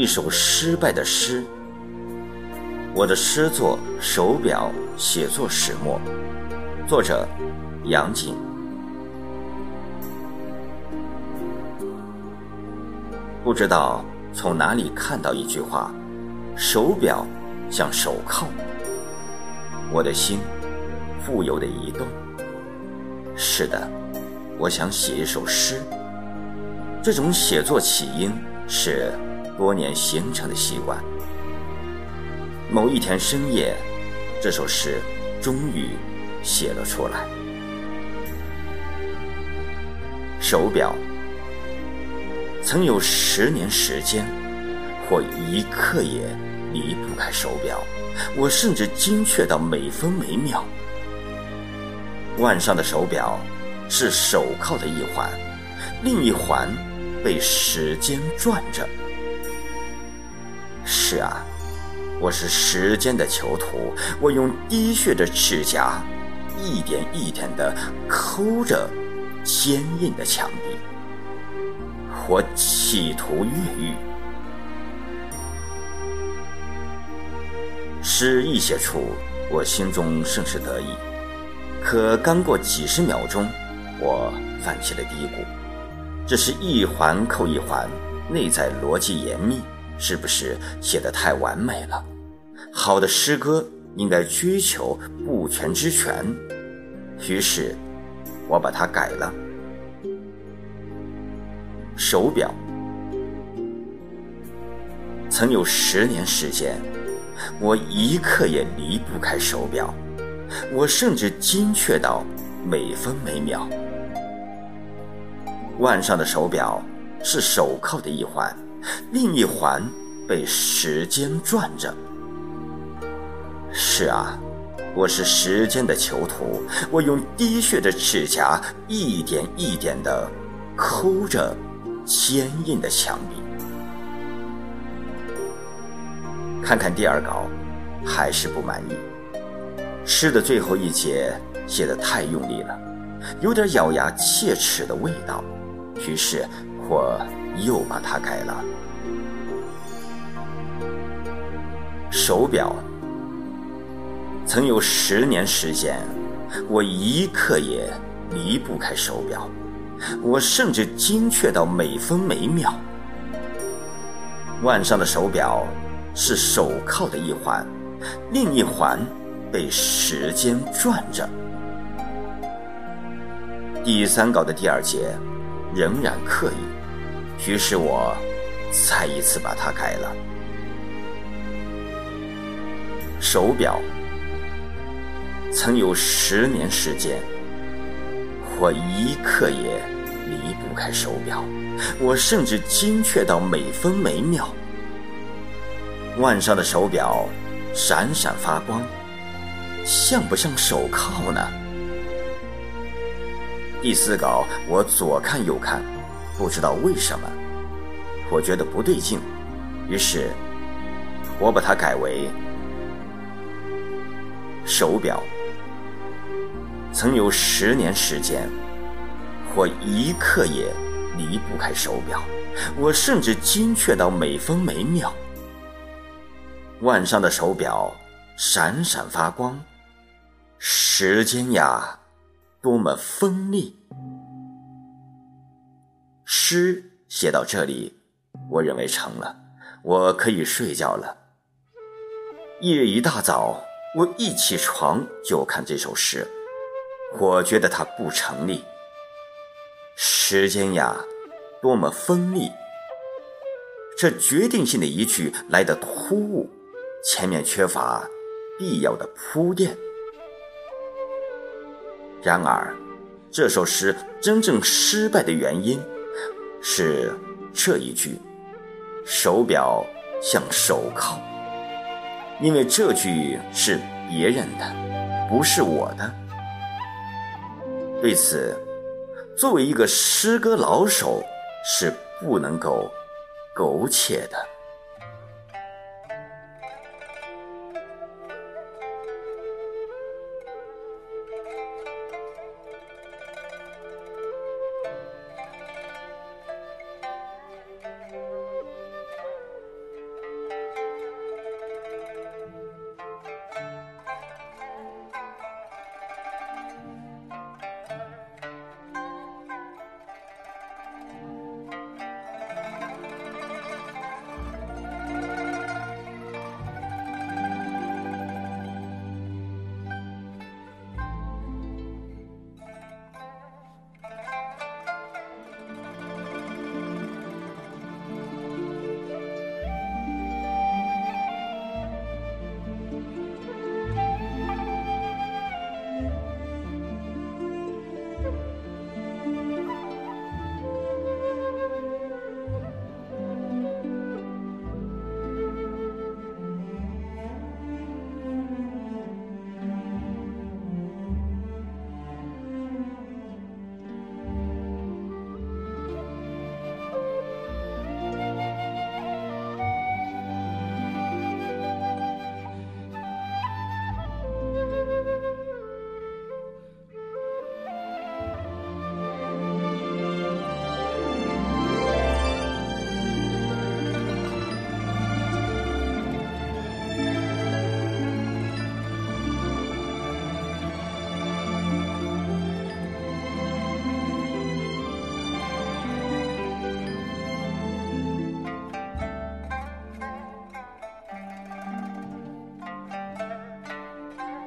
一首失败的诗。我的诗作《手表》写作始末，作者杨景。不知道从哪里看到一句话：“手表像手铐。”我的心不由得一动。是的，我想写一首诗。这种写作起因是多年形成的习惯。某一天深夜，这首诗终于写了出来。手表，曾有十年时间，或一刻也离不开手表。我甚至精确到每分每秒。腕上的手表是手铐的一环，另一环。被时间转着。是啊，我是时间的囚徒。我用滴血的指甲，一点一点地抠着坚硬的墙壁。我企图越狱。诗一写出，我心中甚是得意。可刚过几十秒钟，我泛起了嘀咕。这是一环扣一环，内在逻辑严密，是不是写得太完美了？好的诗歌应该追求不全之全，于是我把它改了。手表曾有十年时间，我一刻也离不开手表，我甚至精确到每分每秒。腕上的手表是手铐的一环，另一环被时间转着。是啊，我是时间的囚徒，我用滴血的指甲一点一点地抠着坚硬的墙壁。看看第二稿，还是不满意。诗的最后一节写得太用力了，有点咬牙切齿的味道。于是，我又把它改了。手表曾有十年时间，我一刻也离不开手表，我甚至精确到每分每秒。腕上的手表是手铐的一环，另一环被时间转着。第三稿的第二节。仍然刻意，于是我再一次把它改了。手表曾有十年时间，我一刻也离不开手表，我甚至精确到每分每秒。腕上的手表闪闪发光，像不像手铐呢？第四稿，我左看右看，不知道为什么，我觉得不对劲，于是我把它改为手表。曾有十年时间，我一刻也离不开手表，我甚至精确到每分每秒。腕上的手表闪闪发光，时间呀！多么锋利！诗写到这里，我认为成了，我可以睡觉了。翌日一大早，我一起床就看这首诗，我觉得它不成立。时间呀，多么锋利！这决定性的一句来得突兀，前面缺乏必要的铺垫。然而，这首诗真正失败的原因是这一句：“手表像手铐。”因为这句是别人的，不是我的。对此，作为一个诗歌老手，是不能够苟且的。